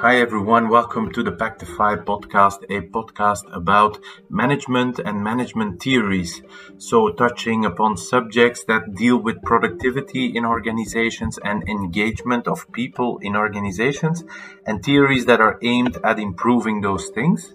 Hi, everyone. Welcome to the Pactify podcast, a podcast about management and management theories. So, touching upon subjects that deal with productivity in organizations and engagement of people in organizations, and theories that are aimed at improving those things.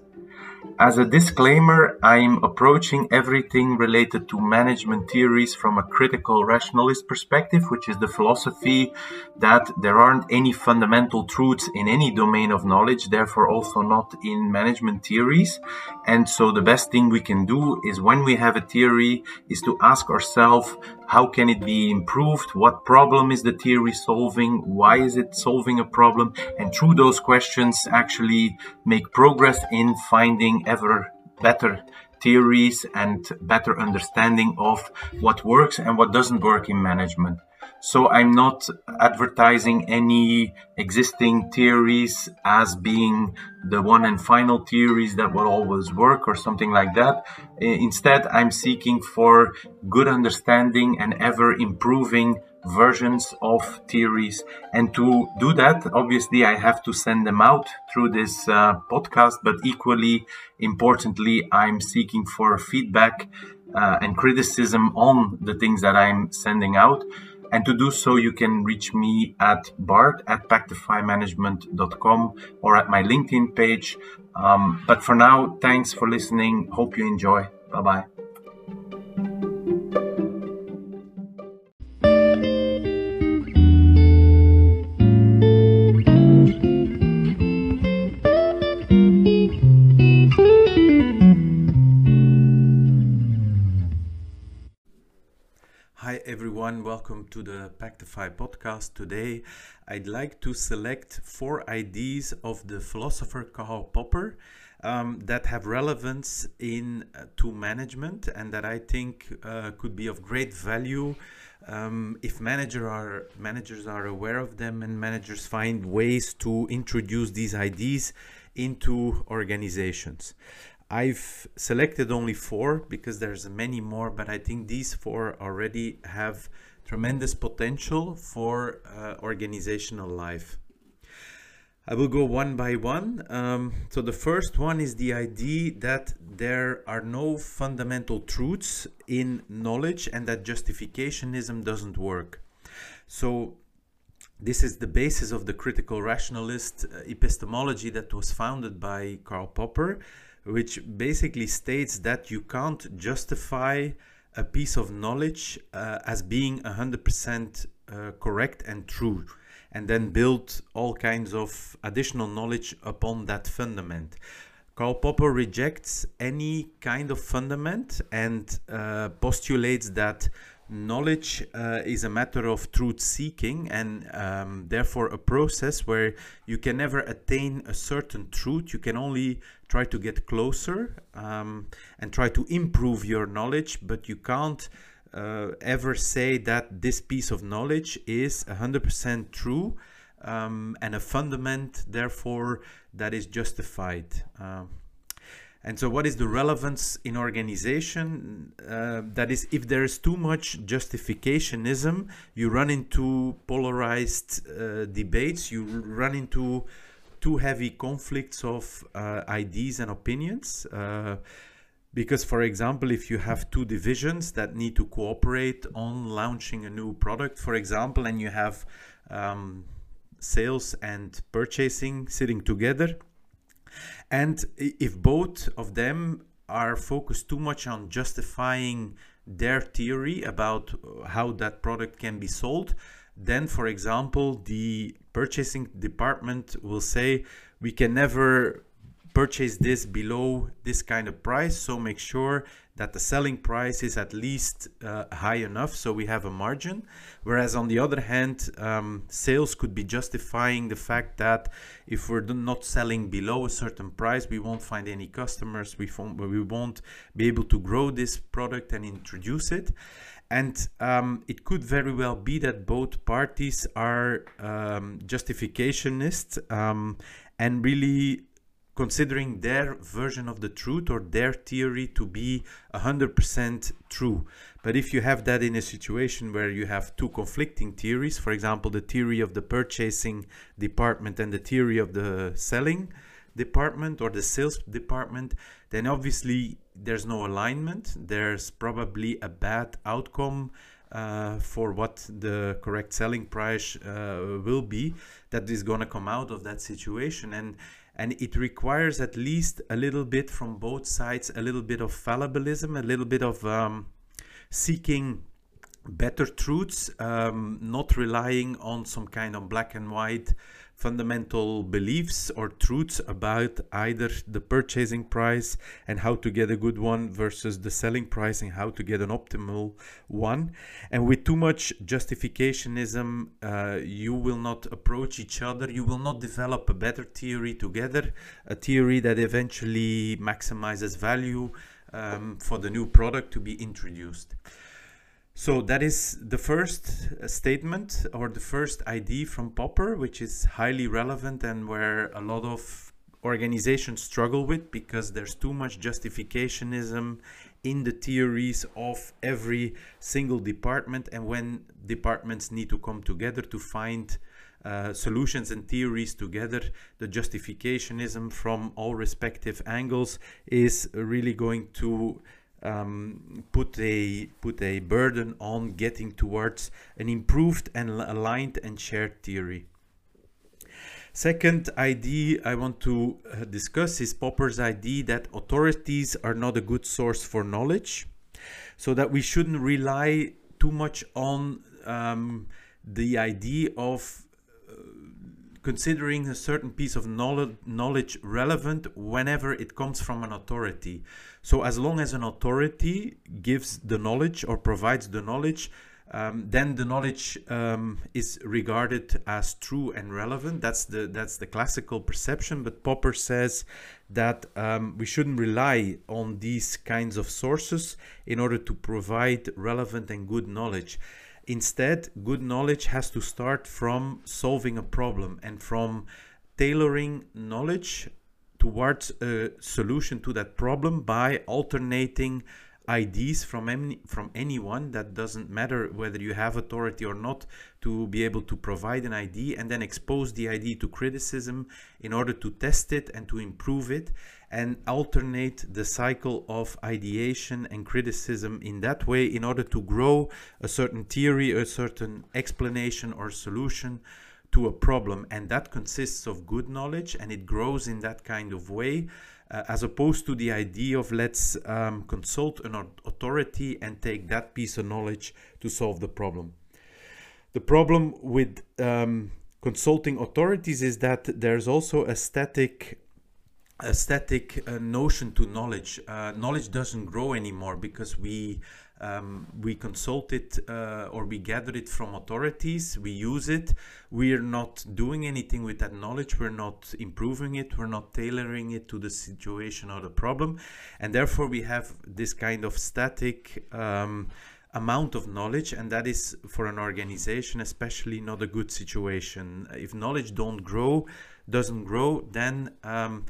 As a disclaimer, I'm approaching everything related to management theories from a critical rationalist perspective, which is the philosophy that there aren't any fundamental truths in any domain of knowledge, therefore also not in management theories. And so the best thing we can do is when we have a theory is to ask ourselves, how can it be improved? What problem is the theory solving? Why is it solving a problem? And through those questions, actually make progress in finding ever better theories and better understanding of what works and what doesn't work in management. So I'm not advertising any existing theories as being the one and final theories that will always work or something like that. Instead, I'm seeking for good understanding and ever improving versions of theories. And to do that, obviously, I have to send them out through this uh, podcast, but equally importantly, I'm seeking for feedback uh, and criticism on the things that I'm sending out. And to do so, you can reach me at bart at pactifymanagement.com or at my LinkedIn page. Um, but for now, thanks for listening. Hope you enjoy. Bye bye. Everyone, welcome to the Pactify podcast. Today I'd like to select four ideas of the philosopher Karl Popper um, that have relevance in uh, to management and that I think uh, could be of great value um, if manager are, managers are aware of them and managers find ways to introduce these ideas into organizations. I've selected only four because there's many more, but I think these four already have tremendous potential for uh, organizational life. I will go one by one. Um, so the first one is the idea that there are no fundamental truths in knowledge and that justificationism doesn't work. So this is the basis of the critical rationalist uh, epistemology that was founded by Karl Popper which basically states that you can't justify a piece of knowledge uh, as being 100% uh, correct and true and then build all kinds of additional knowledge upon that fundament. Karl Popper rejects any kind of fundament and uh, postulates that knowledge uh, is a matter of truth seeking and um, therefore a process where you can never attain a certain truth you can only try to get closer um, and try to improve your knowledge but you can't uh, ever say that this piece of knowledge is 100% true um, and a fundament therefore that is justified uh, and so, what is the relevance in organization? Uh, that is, if there is too much justificationism, you run into polarized uh, debates, you run into too heavy conflicts of uh, ideas and opinions. Uh, because, for example, if you have two divisions that need to cooperate on launching a new product, for example, and you have um, sales and purchasing sitting together, and if both of them are focused too much on justifying their theory about how that product can be sold, then, for example, the purchasing department will say, we can never purchase this below this kind of price. So make sure that the selling price is at least uh, high enough so we have a margin. Whereas on the other hand, um, sales could be justifying the fact that if we're not selling below a certain price, we won't find any customers, we we won't be able to grow this product and introduce it. And um, it could very well be that both parties are um, justificationists um, and really considering their version of the truth or their theory to be 100% true. But if you have that in a situation where you have two conflicting theories, for example, the theory of the purchasing department and the theory of the selling department or the sales department, then obviously there's no alignment. There's probably a bad outcome uh, for what the correct selling price uh, will be that is going to come out of that situation and and it requires at least a little bit from both sides a little bit of fallibilism a little bit of um, seeking better truths um, not relying on some kind of black and white fundamental beliefs or truths about either the purchasing price and how to get a good one versus the selling price and how to get an optimal one. And with too much justificationism, uh, you will not approach each other. You will not develop a better theory together, a theory that eventually maximizes value um, for the new product to be introduced. So that is the first uh, statement or the first ID from Popper, which is highly relevant and where a lot of organizations struggle with because there's too much justificationism in the theories of every single department. And when departments need to come together to find uh, solutions and theories together, the justificationism from all respective angles is really going to um, put a put a burden on getting towards an improved and aligned and shared theory. Second idea I want to uh, discuss is Popper's idea that authorities are not a good source for knowledge, so that we shouldn't rely too much on um, the idea of considering a certain piece of knowledge relevant whenever it comes from an authority. So as long as an authority gives the knowledge or provides the knowledge, um, then the knowledge um, is regarded as true and relevant. That's the that's the classical perception. But Popper says that um, we shouldn't rely on these kinds of sources in order to provide relevant and good knowledge. Instead, good knowledge has to start from solving a problem and from tailoring knowledge towards a solution to that problem by alternating ideas from any, from anyone. That doesn't matter whether you have authority or not to be able to provide an idea and then expose the idea to criticism in order to test it and to improve it and alternate the cycle of ideation and criticism in that way in order to grow a certain theory a certain explanation or solution to a problem and that consists of good knowledge and it grows in that kind of way uh, as opposed to the idea of let's um, consult an authority and take that piece of knowledge to solve the problem. The problem with um, consulting authorities is that there's also a static a static uh, notion to knowledge. Uh, knowledge doesn't grow anymore because we um, we consult it uh, or we gather it from authorities, we use it. We're not doing anything with that knowledge, we're not improving it, we're not tailoring it to the situation or the problem. And therefore, we have this kind of static um, amount of knowledge, and that is for an organization, especially not a good situation. If knowledge don't grow, doesn't grow, then um,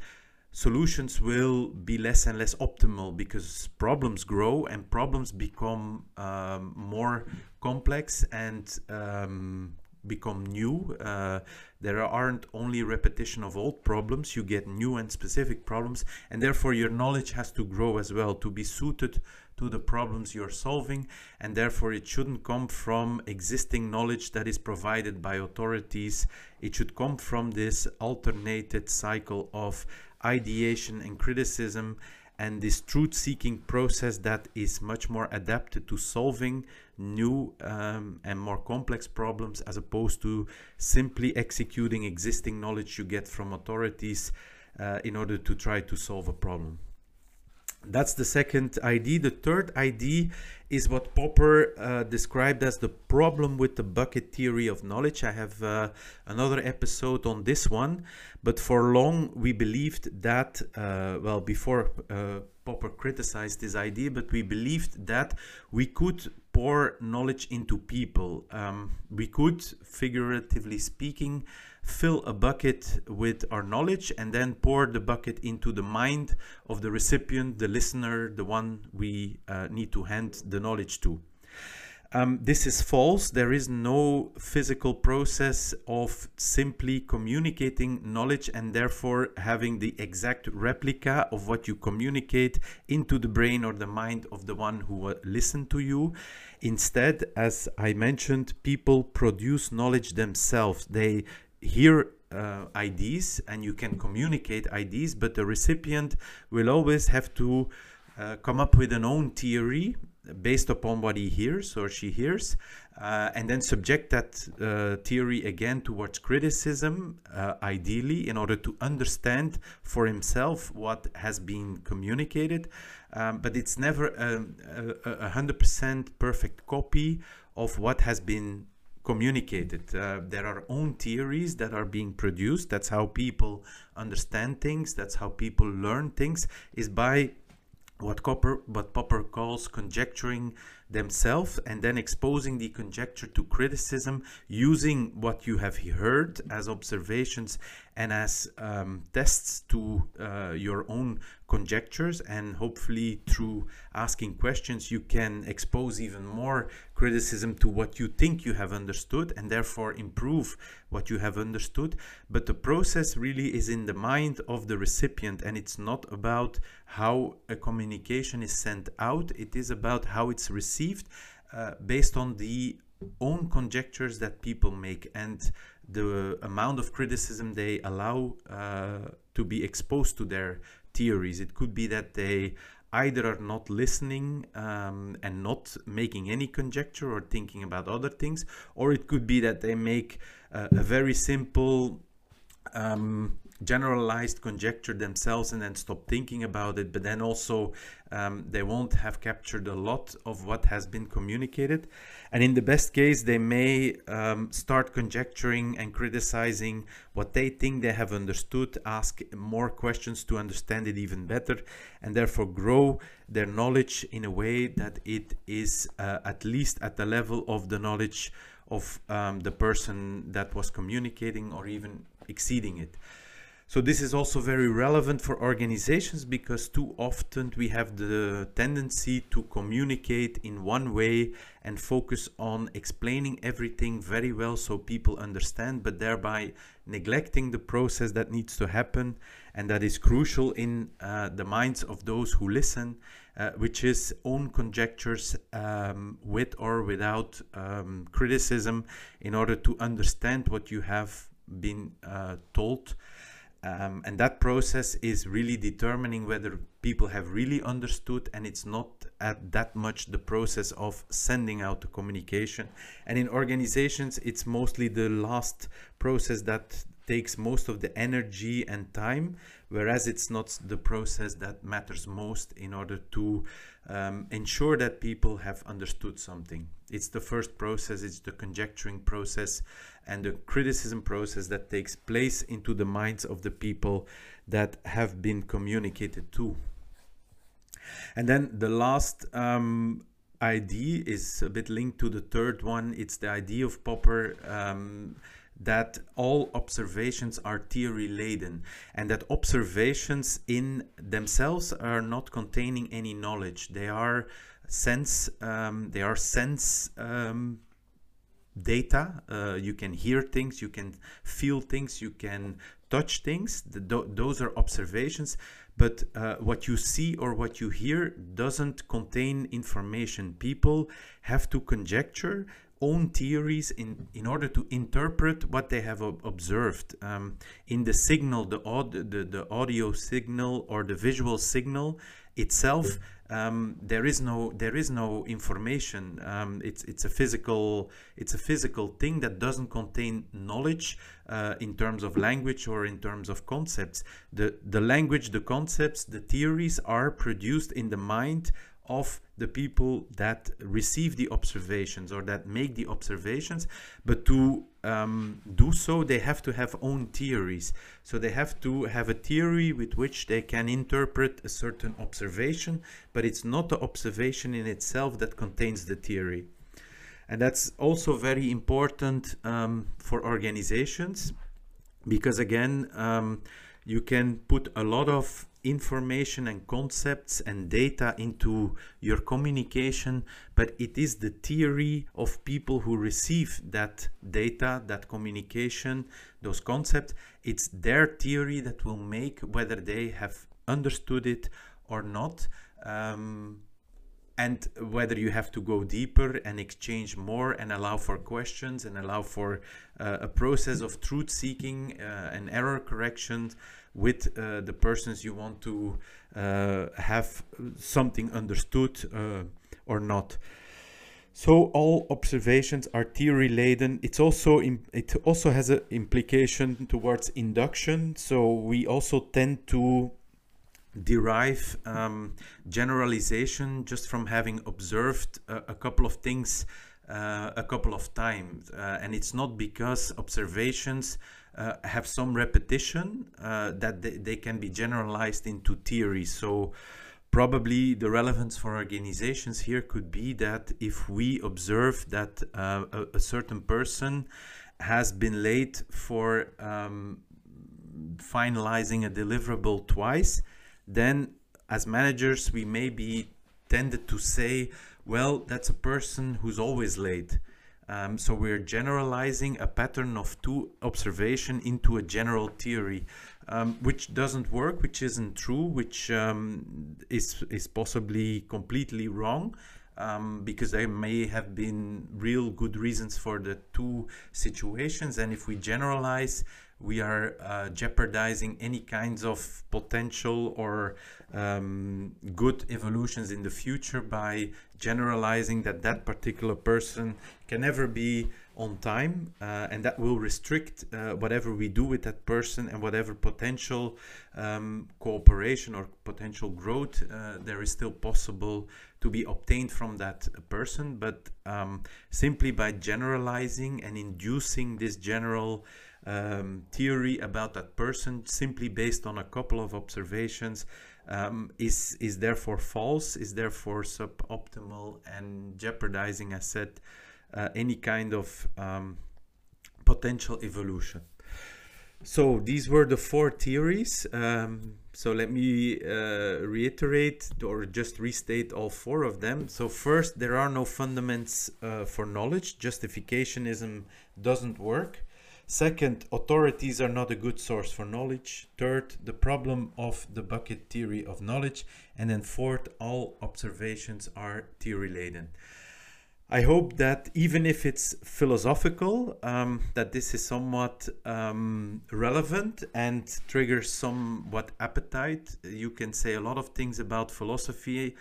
solutions will be less and less optimal because problems grow and problems become um, more complex and um, become new. Uh, there aren't only repetition of old problems, you get new and specific problems, and therefore your knowledge has to grow as well to be suited to the problems you're solving, and therefore it shouldn't come from existing knowledge that is provided by authorities. It should come from this alternated cycle of ideation and criticism and this truth seeking process that is much more adapted to solving new um, and more complex problems as opposed to simply executing existing knowledge you get from authorities uh, in order to try to solve a problem. That's the second ID. The third ID is what Popper uh, described as the problem with the bucket theory of knowledge. I have uh, another episode on this one, but for long we believed that, uh, well, before uh, Popper criticized this idea, but we believed that we could pour knowledge into people. Um, we could, figuratively speaking, fill a bucket with our knowledge and then pour the bucket into the mind of the recipient, the listener, the one we uh, need to hand the knowledge to. Um, this is false. There is no physical process of simply communicating knowledge and therefore having the exact replica of what you communicate into the brain or the mind of the one who listened to you. Instead, as I mentioned, people produce knowledge themselves. They hear uh, ideas and you can communicate ideas, but the recipient will always have to uh, come up with an own theory based upon what he hears or she hears, uh, and then subject that uh, theory again towards criticism, uh, ideally, in order to understand for himself what has been communicated. Um, but it's never a hundred percent perfect copy of what has been communicated. Uh, there are own theories that are being produced. That's how people understand things. That's how people learn things. Is by what Popper, calls conjecturing themselves and then exposing the conjecture to criticism using what you have heard as observations and as um, tests to uh, your own conjectures. And hopefully through asking questions you can expose even more criticism to what you think you have understood and therefore improve what you have understood. But the process really is in the mind of the recipient and it's not about how a communication is sent out. It is about how it's received uh, based on the own conjectures that people make and the amount of criticism they allow uh, to be exposed to their theories. It could be that they either are not listening um, and not making any conjecture or thinking about other things, or it could be that they make uh, a very simple um, generalized conjecture themselves and then stop thinking about it but then also um, they won't have captured a lot of what has been communicated. And in the best case they may um, start conjecturing and criticizing what they think they have understood ask more questions to understand it even better and therefore grow their knowledge in a way that it is uh, at least at the level of the knowledge of um, the person that was communicating or even exceeding it so this is also very relevant for organizations because too often we have the tendency to communicate in one way and focus on explaining everything very well so people understand, but thereby neglecting the process that needs to happen and that is crucial in uh, the minds of those who listen, uh, which is own conjectures um, with or without um, criticism in order to understand what you have been uh, told um, and that process is really determining whether people have really understood and it's not at that much the process of sending out the communication. And in organizations it's mostly the last process that takes most of the energy and time whereas it's not the process that matters most in order to um, ensure that people have understood something it's the first process it's the conjecturing process and the criticism process that takes place into the minds of the people that have been communicated to. And then the last um, idea is a bit linked to the third one. It's the idea of Popper um, that all observations are theory laden and that observations in themselves are not containing any knowledge. They are sense, um, are sense um, data. Uh, you can hear things, you can feel things, you can touch things. The, those are observations. But uh, what you see or what you hear doesn't contain information. People have to conjecture own theories in, in order to interpret what they have observed. Um, in the signal, the, aud the, the audio signal or the visual signal itself, um, there is no there is no information. Um, it's it's a physical it's a physical thing that doesn't contain knowledge uh, in terms of language or in terms of concepts. The the language, the concepts, the theories are produced in the mind of the people that receive the observations or that make the observations but to um, do so they have to have own theories. So they have to have a theory with which they can interpret a certain observation but it's not the observation in itself that contains the theory. And that's also very important um, for organizations because again um, you can put a lot of information and concepts and data into your communication, but it is the theory of people who receive that data, that communication, those concepts. It's their theory that will make whether they have understood it or not. Um, and whether you have to go deeper and exchange more and allow for questions and allow for uh, a process of truth seeking uh, and error correction with uh, the persons you want to uh, have something understood uh, or not. So all observations are theory laden. It's also it also has an implication towards induction. So we also tend to derive um, generalization just from having observed a, a couple of things uh, a couple of times. Uh, and it's not because observations uh, have some repetition uh, that they, they, can be generalized into theory. So probably the relevance for organizations here could be that if we observe that uh, a, a, certain person has been late for um, finalizing a deliverable twice, then as managers we may be tended to say, well, that's a person who's always late. Um, so we're generalizing a pattern of two observation into a general theory, um, which doesn't work, which isn't true, which um, is is possibly completely wrong, um, because there may have been real good reasons for the two situations. And if we generalize, we are uh, jeopardizing any kinds of potential or um, good evolutions in the future by generalizing that that particular person can never be on time uh, and that will restrict uh, whatever we do with that person and whatever potential um, cooperation or potential growth uh, there is still possible to be obtained from that person but um, simply by generalizing and inducing this general um, theory about that person simply based on a couple of observations um, is is therefore false, is therefore suboptimal and jeopardizing, as said, uh, any kind of um, potential evolution. So these were the four theories. Um, so let me uh, reiterate or just restate all four of them. So first, there are no fundaments uh, for knowledge. Justificationism doesn't work. Second, authorities are not a good source for knowledge. Third, the problem of the bucket theory of knowledge. And then fourth, all observations are theory laden. I hope that even if it's philosophical, um, that this is somewhat um, relevant and triggers somewhat appetite. You can say a lot of things about philosophy,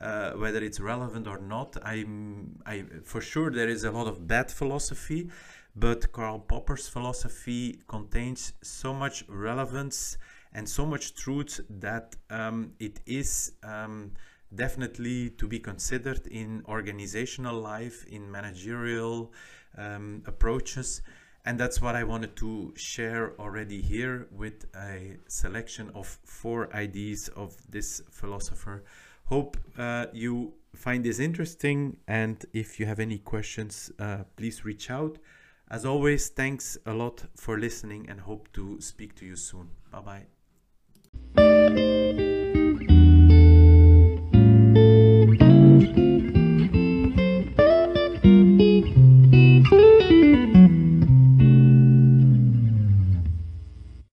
uh, whether it's relevant or not. I'm, I for sure there is a lot of bad philosophy, but Karl Popper's philosophy contains so much relevance and so much truth that um, it is um, definitely to be considered in organizational life, in managerial um, approaches. And that's what I wanted to share already here with a selection of four ideas of this philosopher. Hope uh, you find this interesting. And if you have any questions, uh, please reach out. As always, thanks a lot for listening and hope to speak to you soon. Bye bye.